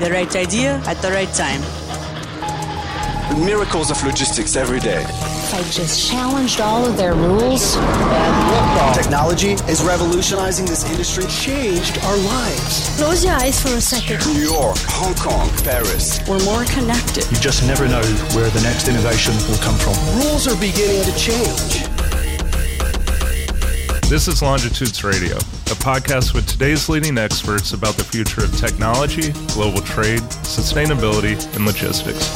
The right idea at the right time. The miracles of logistics every day. I just challenged all of their rules. Technology is revolutionizing this industry, changed our lives. Close your eyes for a second. New York, Hong Kong, Paris. We're more connected. You just never know where the next innovation will come from. Rules are beginning to change. This is Longitudes Radio, a podcast with today's leading experts about the future of technology, global trade, sustainability, and logistics.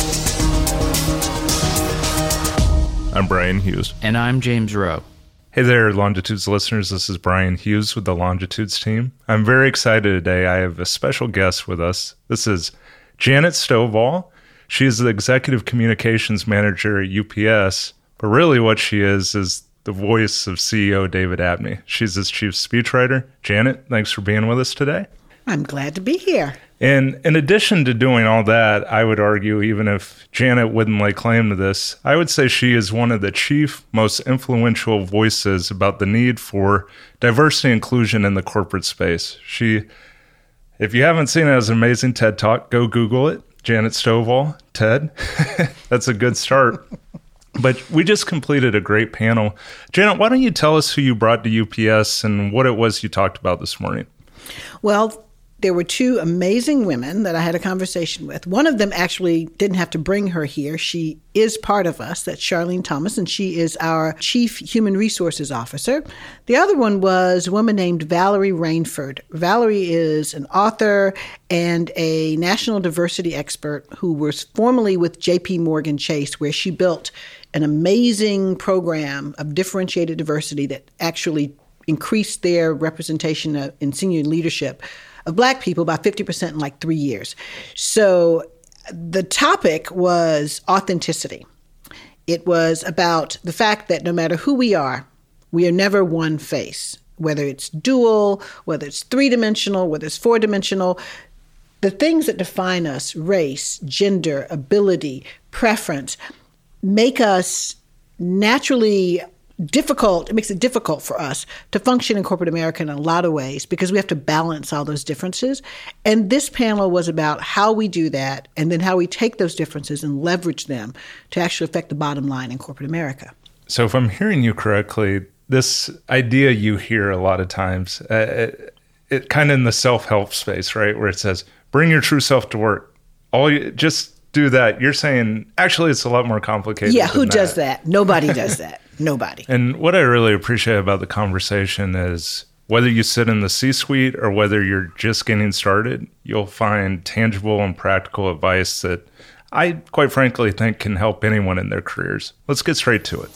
I'm Brian Hughes. And I'm James Rowe. Hey there, Longitudes listeners. This is Brian Hughes with the Longitudes team. I'm very excited today. I have a special guest with us. This is Janet Stovall. She is the Executive Communications Manager at UPS, but really what she is is the voice of CEO David Abney. She's his chief speechwriter. Janet, thanks for being with us today. I'm glad to be here. And in addition to doing all that, I would argue, even if Janet wouldn't lay claim to this, I would say she is one of the chief, most influential voices about the need for diversity inclusion in the corporate space. She, if you haven't seen it as an amazing TED Talk, go Google it. Janet Stovall, TED. That's a good start. But we just completed a great panel. Janet, why don't you tell us who you brought to UPS and what it was you talked about this morning? Well, there were two amazing women that I had a conversation with. One of them actually didn't have to bring her here. She is part of us. That's Charlene Thomas, and she is our Chief Human Resources Officer. The other one was a woman named Valerie Rainford. Valerie is an author and a national diversity expert who was formerly with JP Morgan Chase, where she built an amazing program of differentiated diversity that actually increased their representation in senior leadership of black people by 50% in like three years. So the topic was authenticity. It was about the fact that no matter who we are, we are never one face, whether it's dual, whether it's three dimensional, whether it's four dimensional. The things that define us race, gender, ability, preference make us naturally difficult it makes it difficult for us to function in corporate america in a lot of ways because we have to balance all those differences. And this panel was about how we do that and then how we take those differences and leverage them to actually affect the bottom line in corporate america. So if i'm hearing you correctly this idea you hear a lot of times uh, it, it kind of in the self-help space right where it says bring your true self to work. All you just do that. You're saying actually it's a lot more complicated yeah who does that? Nobody does that Nobody. And what I really appreciate about the conversation is whether you sit in the C suite or whether you're just getting started, you'll find tangible and practical advice that I quite frankly think can help anyone in their careers. Let's get straight to it.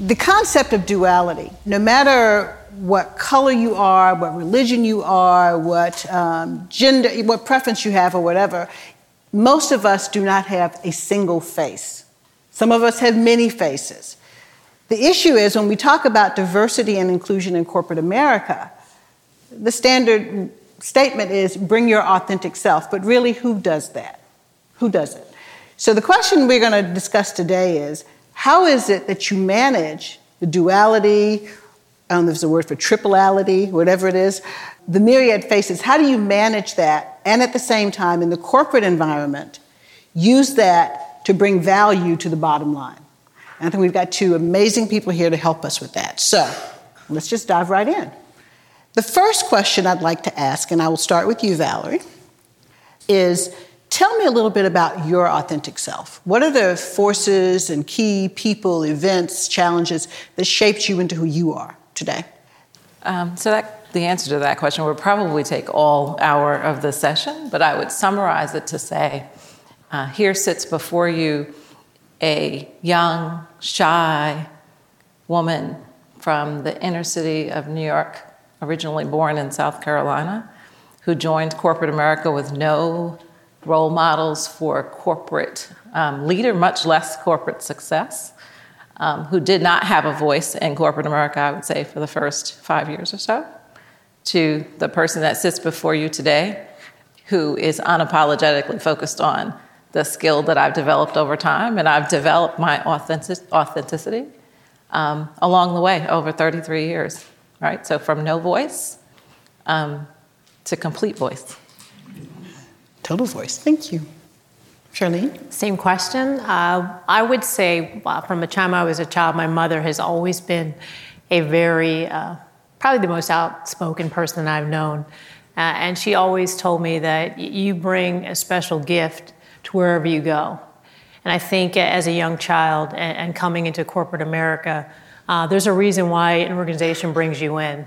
The concept of duality, no matter what color you are, what religion you are, what um, gender, what preference you have, or whatever, most of us do not have a single face. Some of us have many faces. The issue is when we talk about diversity and inclusion in corporate America, the standard statement is bring your authentic self, but really, who does that? Who does it? So, the question we're going to discuss today is how is it that you manage the duality? Don't know if there's a word for tripleality, whatever it is, the myriad faces. How do you manage that and at the same time in the corporate environment use that to bring value to the bottom line. And I think we've got two amazing people here to help us with that. So let's just dive right in. The first question I'd like to ask, and I will start with you, Valerie, is tell me a little bit about your authentic self. What are the forces and key people, events, challenges that shaped you into who you are today? Um, so that the answer to that question would probably take all hour of the session, but I would summarize it to say uh, here sits before you a young, shy woman from the inner city of New York, originally born in South Carolina, who joined corporate America with no role models for corporate um, leader, much less corporate success. Um, who did not have a voice in corporate America, I would say, for the first five years or so to the person that sits before you today who is unapologetically focused on the skill that I've developed over time, and I've developed my authentic, authenticity um, along the way over 33 years. right? So from no voice um, to complete voice. Total voice. Thank you. Charlene? Same question. Uh, I would say uh, from the time I was a child, my mother has always been a very, uh, probably the most outspoken person I've known. Uh, and she always told me that you bring a special gift to wherever you go. And I think as a young child and, and coming into corporate America, uh, there's a reason why an organization brings you in.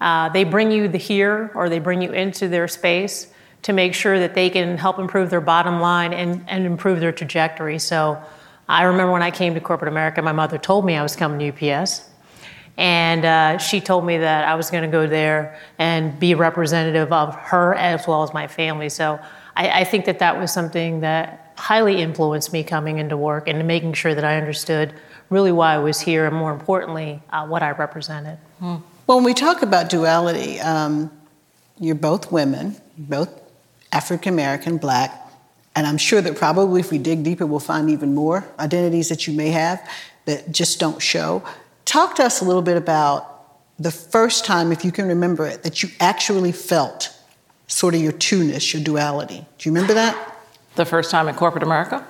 Uh, they bring you the here or they bring you into their space to make sure that they can help improve their bottom line and, and improve their trajectory. So I remember when I came to corporate America, my mother told me I was coming to UPS. And uh, she told me that I was going to go there and be representative of her as well as my family. So I, I think that that was something that highly influenced me coming into work and making sure that I understood really why I was here and more importantly, uh, what I represented. Hmm. Well, when we talk about duality, um, you're both women, both African American, black, and I'm sure that probably if we dig deeper, we'll find even more identities that you may have that just don't show. Talk to us a little bit about the first time, if you can remember it, that you actually felt sort of your two-ness, your duality. Do you remember that? The first time in corporate America?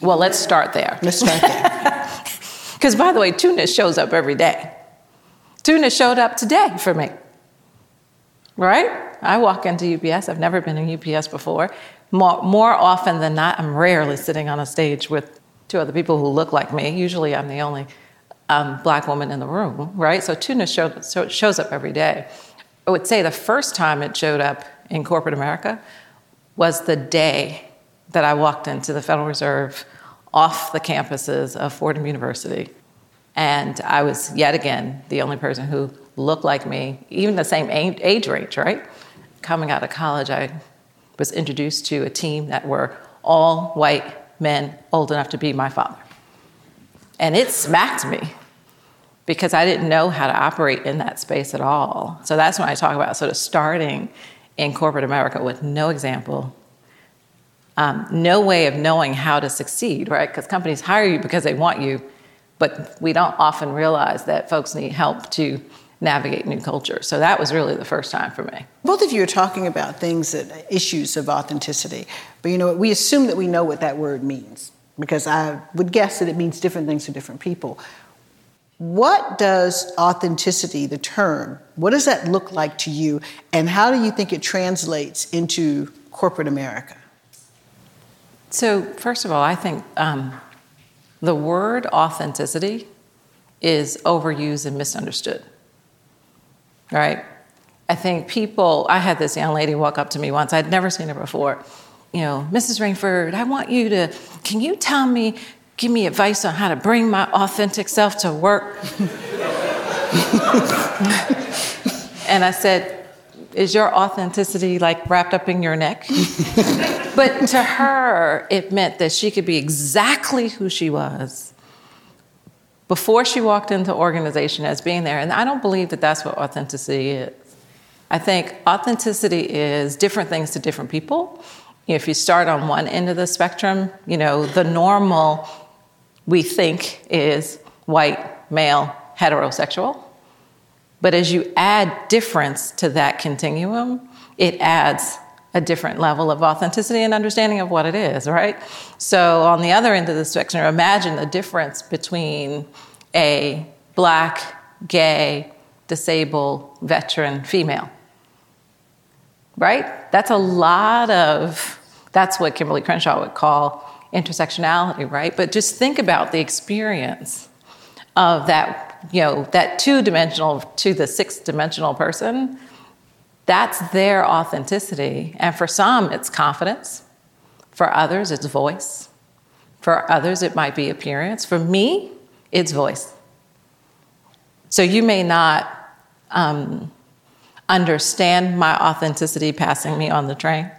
Well, let's start there. Let's start there. Because, by the way, two-ness shows up every day. Two-ness showed up today for me. Right? I walk into UPS. I've never been in UPS before. More, more often than not, I'm rarely sitting on a stage with two other people who look like me. Usually, I'm the only um, black woman in the room, right? So, two-ness show, so shows up every day. I would say the first time it showed up in corporate America was the day that I walked into the Federal Reserve off the campuses of Fordham University. And I was yet again the only person who looked like me, even the same age range, right? Coming out of college, I was introduced to a team that were all white men old enough to be my father. And it smacked me because I didn't know how to operate in that space at all. So that's when I talk about sort of starting in corporate America with no example, um, no way of knowing how to succeed, right? Because companies hire you because they want you, but we don't often realize that folks need help to navigate new culture. So that was really the first time for me. Both of you are talking about things that issues of authenticity, but you know we assume that we know what that word means because I would guess that it means different things to different people. What does authenticity, the term, what does that look like to you, and how do you think it translates into corporate America? So, first of all, I think um, the word authenticity is overused and misunderstood. Right? I think people, I had this young lady walk up to me once, I'd never seen her before. You know, Mrs. Rainford, I want you to, can you tell me, give me advice on how to bring my authentic self to work? and I said, is your authenticity like wrapped up in your neck? but to her, it meant that she could be exactly who she was before she walked into organization as being there. And I don't believe that that's what authenticity is. I think authenticity is different things to different people. If you start on one end of the spectrum, you know, the normal we think is white, male, heterosexual. But as you add difference to that continuum, it adds a different level of authenticity and understanding of what it is, right? So, on the other end of the spectrum, imagine the difference between a black, gay, disabled, veteran female, right? That's a lot of, that's what Kimberlé Crenshaw would call intersectionality, right? But just think about the experience of that you know, that two dimensional to the six dimensional person, that's their authenticity. And for some, it's confidence. For others, it's voice. For others, it might be appearance. For me, it's voice. So you may not um, understand my authenticity passing me on the train.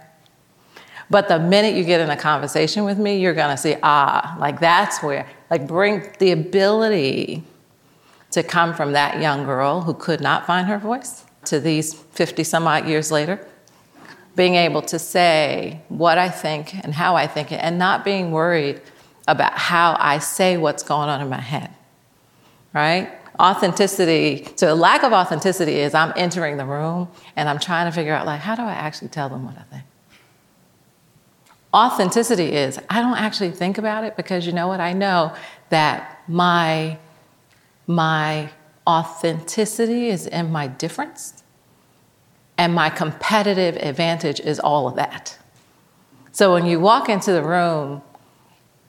But the minute you get in a conversation with me, you're gonna see, ah, like that's where, like, bring the ability to come from that young girl who could not find her voice to these 50 some odd years later. Being able to say what I think and how I think it, and not being worried about how I say what's going on in my head, right? authenticity, so lack of authenticity is I'm entering the room and I'm trying to figure out, like, how do I actually tell them what I think? Authenticity is I don't actually think about it because you know what? I know that my, my authenticity is in my difference, and my competitive advantage is all of that. So when you walk into the room,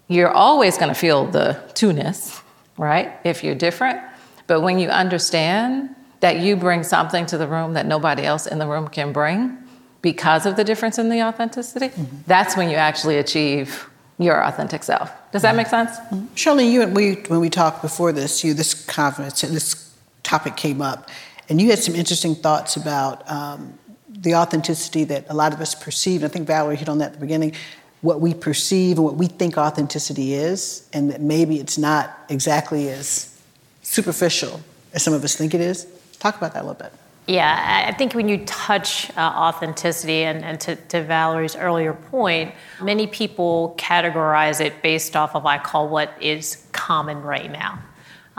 you're always going to feel the two-ness, right? If you're different. But when you understand that you bring something to the room that nobody else in the room can bring because of the difference in the authenticity, mm-hmm. that's when you actually achieve your authentic self. Does that make sense? Mm-hmm. You and we, when we talked before this, you this conference and this topic came up, and you had some interesting thoughts about um, the authenticity that a lot of us perceive. I think Valerie hit on that at the beginning. What we perceive and what we think authenticity is, and that maybe it's not exactly as superficial as some of us think it is. Talk about that a little bit. Yeah, I think when you touch uh, authenticity, and, and to, to, Valerie's earlier point, many people categorize it based off of I call what is common right now.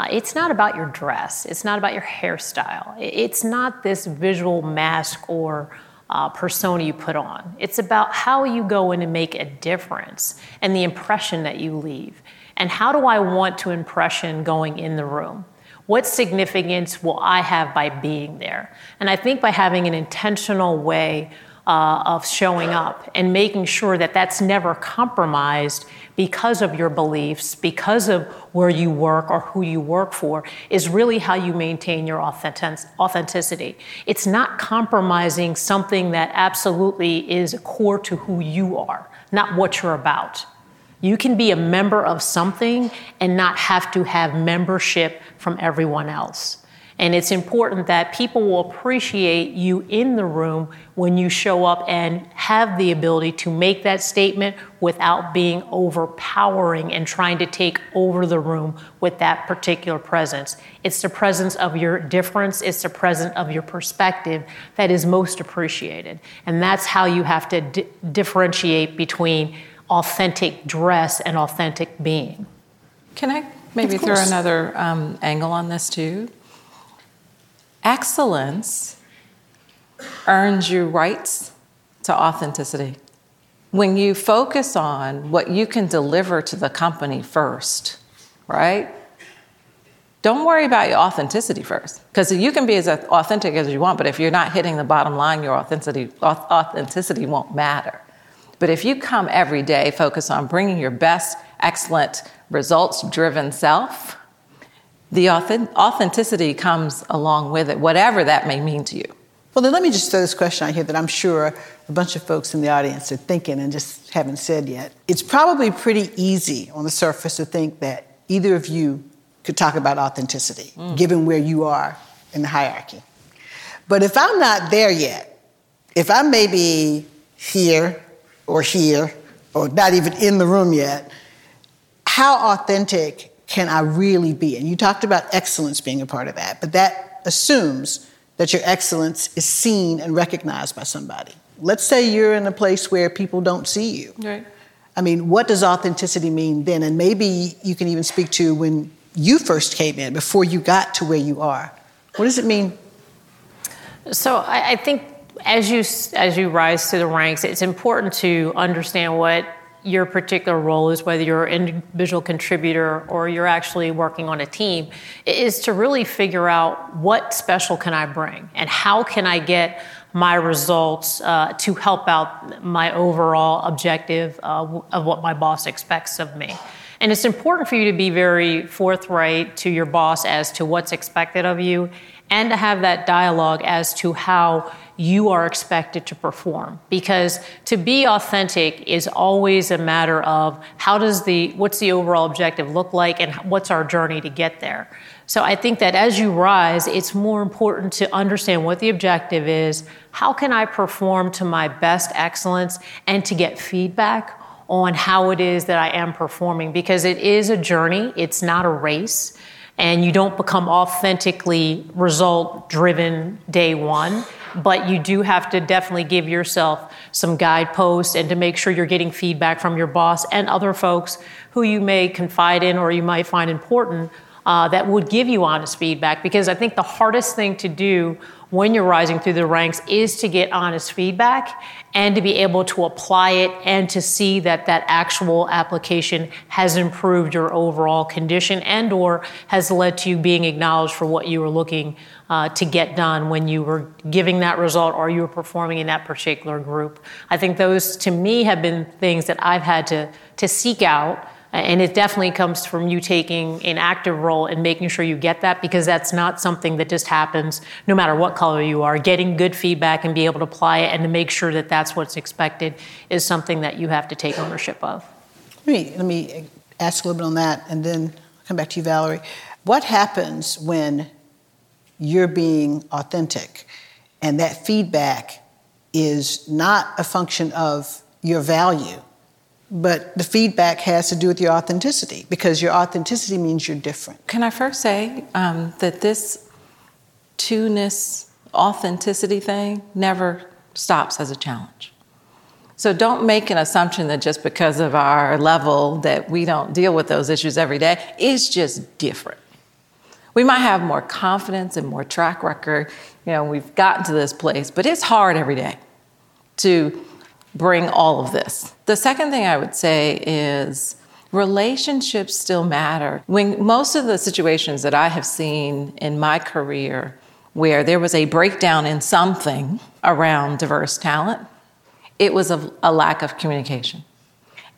Uh, it's not about your dress, it's not about your hairstyle, it's not this visual mask or uh, persona you put on. It's about how you go in and make a difference and the impression that you leave. And how do I want to impression going in the room? What significance will I have by being there? And I think by having an intentional way uh, of showing up and making sure that that's never compromised because of your beliefs, because of where you work or who you work for, is really how you maintain your authentic- authenticity. It's not compromising something that absolutely is core to who you are, not what you're about. You can be a member of something and not have to have membership from everyone else. And it's important that people will appreciate you in the room when you show up and have the ability to make that statement without being overpowering and trying to take over the room with that particular presence. It's the presence of your difference, it's the presence of your perspective that is most appreciated. And that's how you have to differentiate between authentic dress and authentic being. Can I maybe throw another um, angle on this too? Excellence earns you rights to authenticity. When you focus on what you can deliver to the company first, right? Don't worry about your authenticity first, because you can be as authentic as you want, but if you're not hitting the bottom line, your authenticity, authenticity won't matter. But if you come every day, focus on bringing your best, excellent, results driven self, the authenticity comes along with it, whatever that may mean to you. Well, then let me just throw this question out here that I'm sure a bunch of folks in the audience are thinking and just haven't said yet. It's probably pretty easy on the surface to think that either of you could talk about authenticity, mm. given where you are in the hierarchy. But if I'm not there yet, if I'm maybe here or here or not even in the room yet, how authentic can I really be? And you talked about excellence being a part of that, but that assumes that your excellence is seen and recognized by somebody. Let's say you're in a place where people don't see you. Right. I mean, what does authenticity mean then? And maybe you can even speak to when you first came in, before you got to where you are. What does it mean? So I, I think as you as you rise through the ranks, it's important to understand what your particular role is, whether you're an individual contributor or you're actually working on a team, is to really figure out what special can I bring and how can I get my results uh, to help out my overall objective uh, of what my boss expects of me. And it's important for you to be very forthright to your boss as to what's expected of you and to have that dialogue as to how you are expected to perform. Because to be authentic is always a matter of how does the what's the overall objective look like and what's our journey to get there. So i think that as you rise it's more important to understand what the objective is how can i perform to my best excellence and to get feedback on how it is that i am performing. Because it is a journey it's not a race and you don't become authentically result driven day one but you do have to definitely give yourself some guideposts and to make sure you're getting feedback from your boss and other folks who you may confide in or you might find important uh, that would give you honest feedback because I think the hardest thing to do when you're rising through the ranks is to get honest feedback and to be able to apply it and to see that that actual application has improved your overall condition and or has led to you being acknowledged for what you were looking uh, to get done when you were giving that result or you were performing in that particular group. I think those to me have been things that i've had to to seek out and it definitely comes from you taking an active role and making sure you get that because that's not something that just happens no matter what color you are. Getting good feedback and be able to apply it and to make sure that that's what's expected is something that you have to take ownership of. Let me, let me ask a little bit on that and then come back to you, Valerie. What happens when you're being authentic and that feedback is not a function of your value? But the feedback has to do with your authenticity because your authenticity means you're different. Can I first say um, that this two-ness authenticity thing never stops as a challenge. So don't make an assumption that just because of our level that we don't deal with those issues every day. It's just different. We might have more confidence and more track record. You know, we've gotten to this place, but it's hard every day to bring all of this. The second thing I would say is relationships still matter. When most of the situations that I have seen in my career where there was a breakdown in something around diverse talent, it was a, a lack of communication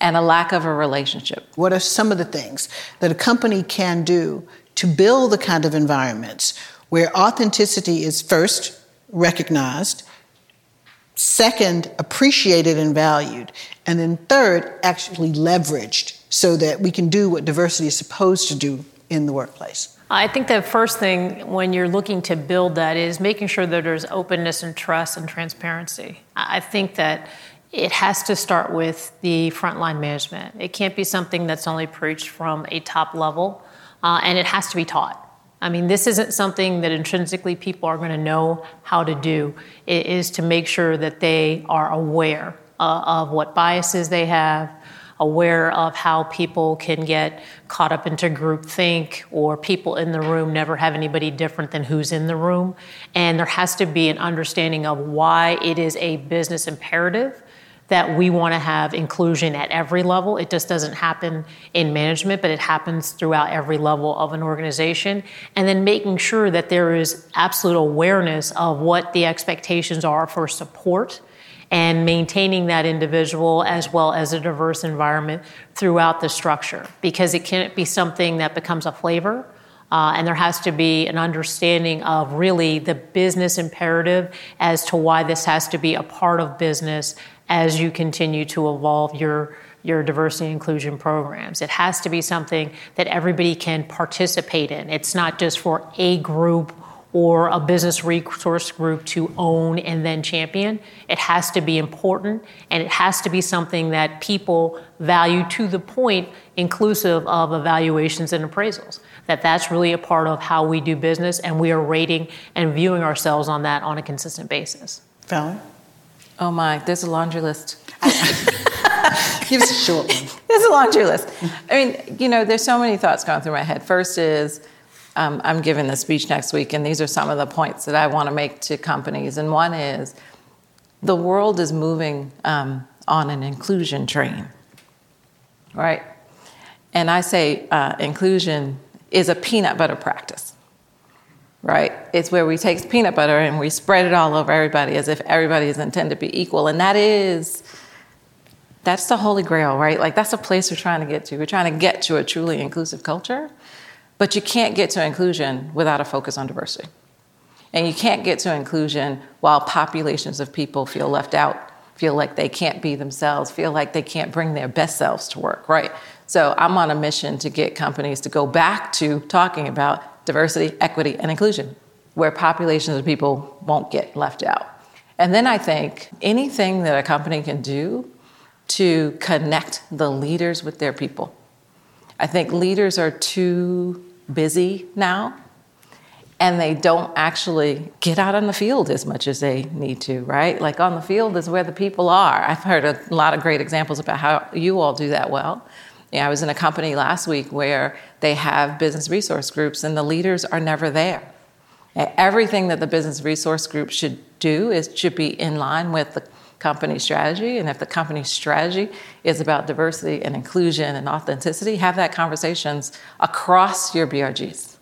and a lack of a relationship. What are some of the things that a company can do to build the kind of environments where authenticity is first recognized second, appreciated and valued, and then third, actually leveraged so that we can do what diversity is supposed to do in the workplace? I think the first thing when you're looking to build that is making sure that there's openness and trust and transparency. I think that it has to start with the frontline management. It can't be something that's only preached from a top level, uh, and it has to be taught. I mean, this isn't something that intrinsically people are going to know how to do. It is to make sure that they are aware uh, of what biases they have, aware of how people can get caught up into groupthink or people in the room never have anybody different than who's in the room. And there has to be an understanding of why it is a business imperative that we want to have inclusion at every level. It just doesn't happen in management, but it happens throughout every level of an organization. And then making sure that there is absolute awareness of what the expectations are for support and maintaining that individual as well as a diverse environment throughout the structure because it can't be something that becomes a flavor. Uh, and there has to be an understanding of really the business imperative as to why this has to be a part of business as you continue to evolve your your diversity and inclusion programs. It has to be something that everybody can participate in. It's not just for a group or a business resource group to own and then champion. It has to be important and it has to be something that people value to the point inclusive of evaluations and appraisals. That that's really a part of how we do business and we are rating and viewing ourselves on that on a consistent basis. Fallon? Oh my, there's a laundry list. Give us a short one. There's a laundry list. I mean, you know, there's so many thoughts going through my head. First is, um, I'm giving the speech next week, and these are some of the points that I want to make to companies. And one is, the world is moving um, on an inclusion train, right? And I say uh, inclusion is a peanut butter practice right? It's where we take peanut butter and we spread it all over everybody as if everybody is intended to be equal. And that is, that's the holy grail, right? Like that's a place we're trying to get to. We're trying to get to a truly inclusive culture, but you can't get to inclusion without a focus on diversity. And you can't get to inclusion while populations of people feel left out, feel like they can't be themselves, feel like they can't bring their best selves to work, right? So I'm on a mission to get companies to go back to talking about diversity, equity, and inclusion, where populations of people won't get left out. And then I think anything that a company can do to connect the leaders with their people. I think leaders are too busy now and they don't actually get out on the field as much as they need to, right? Like on the field is where the people are. I've heard a lot of great examples about how you all do that well I was in a company last week where they have business resource groups and the leaders are never there. Everything that the business resource group should do is should be in line with the company strategy. And if the company strategy is about diversity and inclusion and authenticity, have that conversations across your BRGs.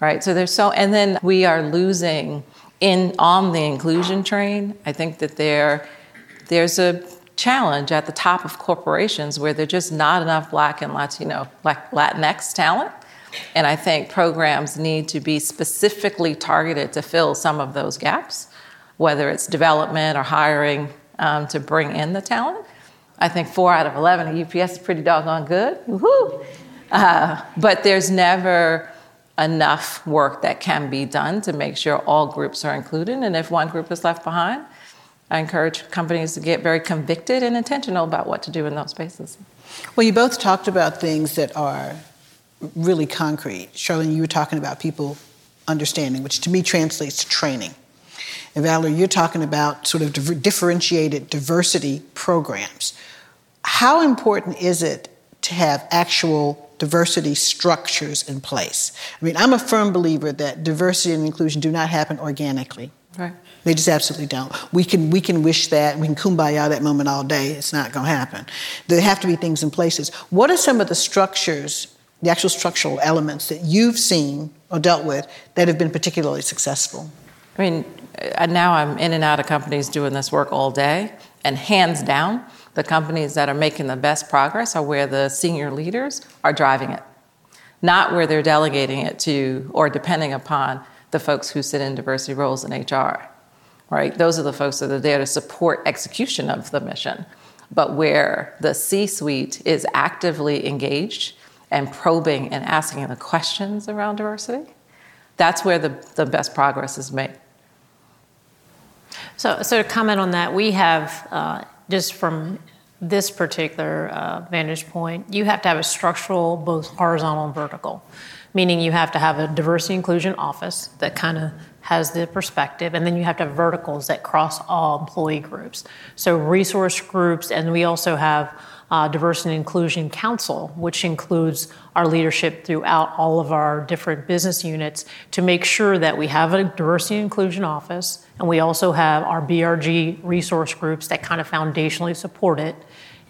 Right? So there's so and then we are losing in on the inclusion train. I think that there there's a challenge at the top of corporations where there's just not enough black and Latino, black Latinx talent. And I think programs need to be specifically targeted to fill some of those gaps, whether it's development or hiring um, to bring in the talent. I think four out of 11 at UPS is pretty doggone good. Uh, but there's never enough work that can be done to make sure all groups are included. And if one group is left behind, I encourage companies to get very convicted and intentional about what to do in those spaces. Well, you both talked about things that are really concrete. Charlene, you were talking about people understanding, which to me translates to training. And Valerie, you're talking about sort of differentiated diversity programs. How important is it to have actual diversity structures in place? I mean, I'm a firm believer that diversity and inclusion do not happen organically. Right. They just absolutely don't. We can we can wish that we can kumbaya that moment all day. It's not going to happen. There have to be things in places. What are some of the structures, the actual structural elements that you've seen or dealt with that have been particularly successful? I mean, uh, now I'm in and out of companies doing this work all day, and hands down, the companies that are making the best progress are where the senior leaders are driving it, not where they're delegating it to or depending upon the folks who sit in diversity roles in HR right? Those are the folks that are there to support execution of the mission. But where the C suite is actively engaged and probing and asking the questions around diversity, that's where the, the best progress is made. So, so to comment on that, we have uh, just from this particular uh, vantage point, you have to have a structural, both horizontal and vertical, meaning you have to have a diversity inclusion office that kind of has the perspective, and then you have to have verticals that cross all employee groups. So, resource groups, and we also have uh, Diversity and Inclusion Council, which includes our leadership throughout all of our different business units to make sure that we have a diversity and inclusion office, and we also have our BRG resource groups that kind of foundationally support it.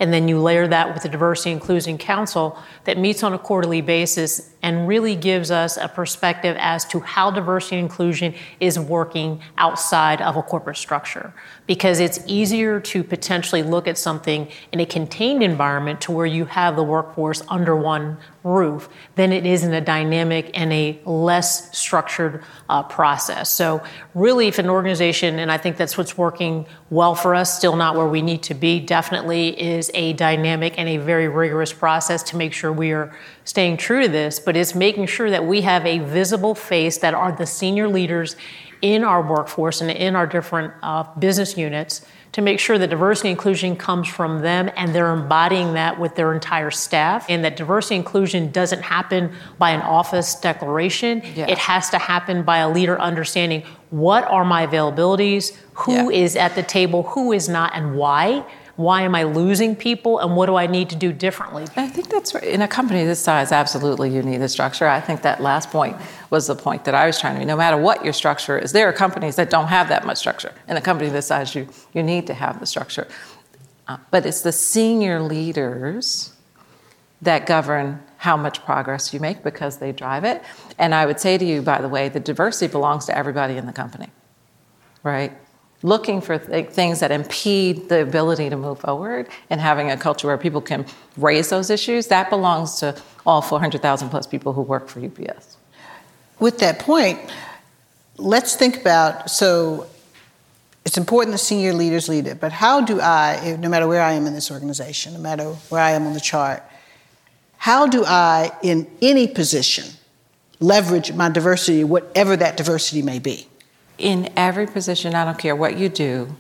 And then you layer that with the Diversity Inclusion Council that meets on a quarterly basis and really gives us a perspective as to how diversity and inclusion is working outside of a corporate structure. Because it's easier to potentially look at something in a contained environment to where you have the workforce under one roof than it is in a dynamic and a less structured uh, process. So, really, if an organization, and I think that's what's working well for us, still not where we need to be, definitely is a dynamic and a very rigorous process to make sure we are staying true to this, but it's making sure that we have a visible face that are the senior leaders in our workforce and in our different uh, business units to make sure that diversity and inclusion comes from them and they're embodying that with their entire staff and that diversity and inclusion doesn't happen by an office declaration yeah. it has to happen by a leader understanding what are my availabilities who yeah. is at the table who is not and why why am I losing people and what do I need to do differently? I think that's right. In a company this size, absolutely you need the structure. I think that last point was the point that I was trying to make. No matter what your structure is, there are companies that don't have that much structure. In a company this size, you, you need to have the structure. Uh, but it's the senior leaders that govern how much progress you make because they drive it. And I would say to you, by the way, the diversity belongs to everybody in the company, right? Looking for th- things that impede the ability to move forward and having a culture where people can raise those issues, that belongs to all 400,000 plus people who work for UPS. With that point, let's think about so it's important that senior leaders lead it, but how do I, no matter where I am in this organization, no matter where I am on the chart, how do I, in any position, leverage my diversity, whatever that diversity may be? In every position, I don't care what you do,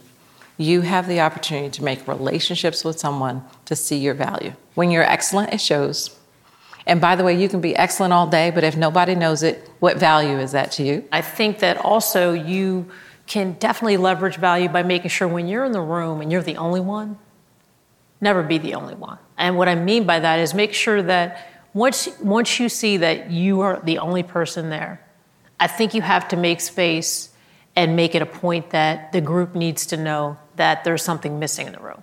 you have the opportunity to make relationships with someone to see your value. When you're excellent, it shows. And by the way, you can be excellent all day, but if nobody knows it, what value is that to you? I think that also you can definitely leverage value by making sure when you're in the room and you're the only one, never be the only one. And what I mean by that is make sure that once, once you see that you are the only person there, I think you have to make space and make it a point that the group needs to know that there's something missing in the room.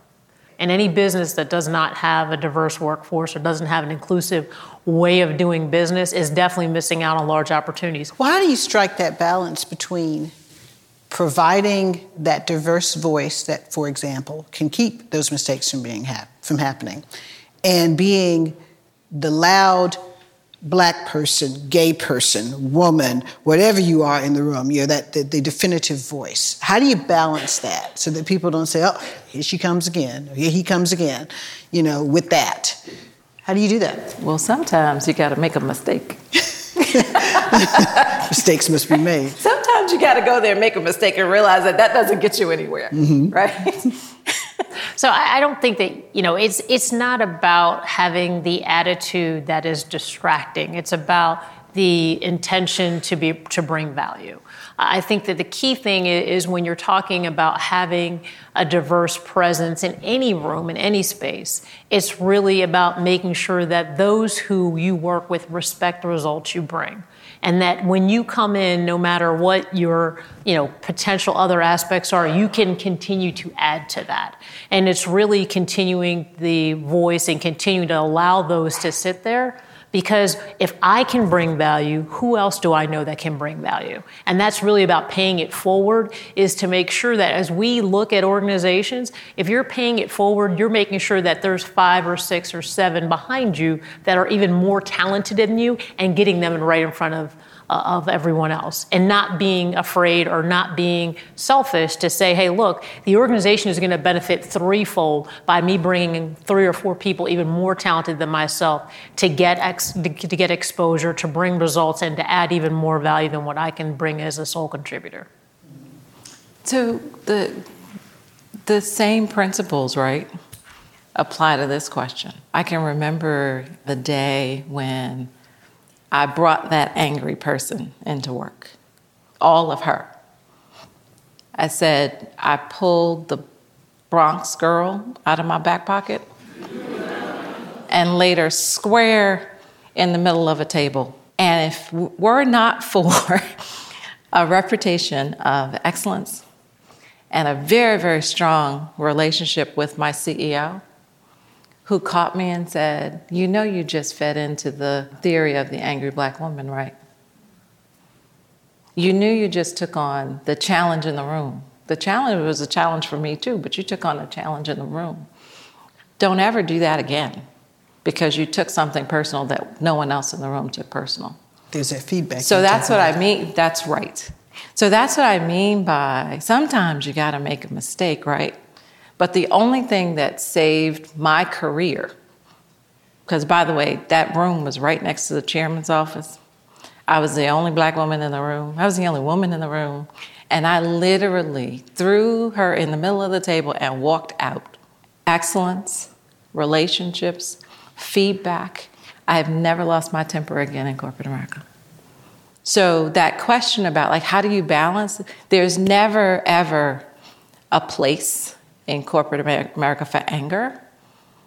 And any business that does not have a diverse workforce or doesn't have an inclusive way of doing business is definitely missing out on large opportunities. Well, how do you strike that balance between providing that diverse voice that, for example, can keep those mistakes from being hap- from happening, and being the loud black person, gay person, woman, whatever you are in the room, you're that the, the, definitive voice. How do you balance that so that people don't say, oh, here she comes again, or here he comes again, you know, with that? How do you do that? Well, sometimes you got to make a mistake. Mistakes must be made. Sometimes you got to go there and make a mistake and realize that that doesn't get you anywhere, mm-hmm. right? So I, I don't think that you know it's it's not about having the attitude that is distracting. It's about the intention to be to bring value. I think that the key thing is when you're talking about having a diverse presence in any room, in any space, it's really about making sure that those who you work with respect the results you bring and that when you come in no matter what your you know potential other aspects are you can continue to add to that. And it's really continuing the voice and continuing to allow those to sit there because if I can bring value, who else do I know that can bring value? And that's really about paying it forward is to make sure that as we look at organizations, if you're paying it forward, you're making sure that there's five or six or seven behind you that are even more talented than you and getting them right in front of Uh, of everyone else and not being afraid or not being selfish to say, hey, look, the organization is going to benefit threefold by me bringing in three or four people even more talented than myself to get ex- to get exposure, to bring results, and to add even more value than what I can bring as a sole contributor. So the the same principles, right, apply to this question. I can remember the day when I brought that angry person into work, all of her. I said, I pulled the Bronx girl out of my back pocket and laid her square in the middle of a table. And if were not for a reputation of excellence and a very, very strong relationship with my CEO, who caught me and said, You know, you just fed into the theory of the angry black woman, right? You knew you just took on the challenge in the room. The challenge was a challenge for me too, but you took on a challenge in the room. Don't ever do that again because you took something personal that no one else in the room took personal. There's that feedback. So that's what I mean. That's right. So that's what I mean by sometimes you got to make a mistake, right? But the only thing that saved my career, because by the way, that room was right next to the chairman's office. I was the only black woman in the room. I was the only woman in the room. And I literally threw her in the middle of the table and walked out. Excellence, relationships, feedback. I have never lost my temper again in corporate America. So that question about like how do you balance? There's never ever a place in corporate America for anger.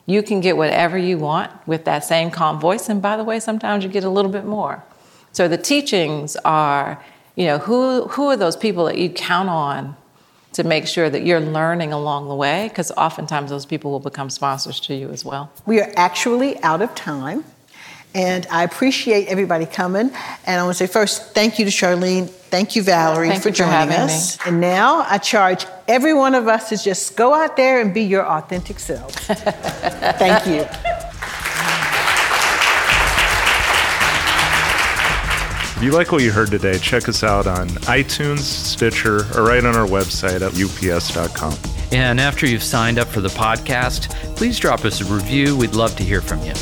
You can get whatever you want with that same calm voice. And by the way, sometimes you get a little bit more. So the teachings are, you know, who, who are those people that you count on to make sure that you're learning along the way? Because oftentimes those people will become sponsors to you as well. We are actually out of time. And I appreciate everybody coming. And I want to say first, thank you to Charlene. Thank you, Valerie, thank for you joining for us. Me. And now I charge every one of us to just go out there and be your authentic selves. thank you. If you like what you heard today, check us out on iTunes, Stitcher, or right on our website at ups.com. And after you've signed up for the podcast, please drop us a review. We'd love to hear from you.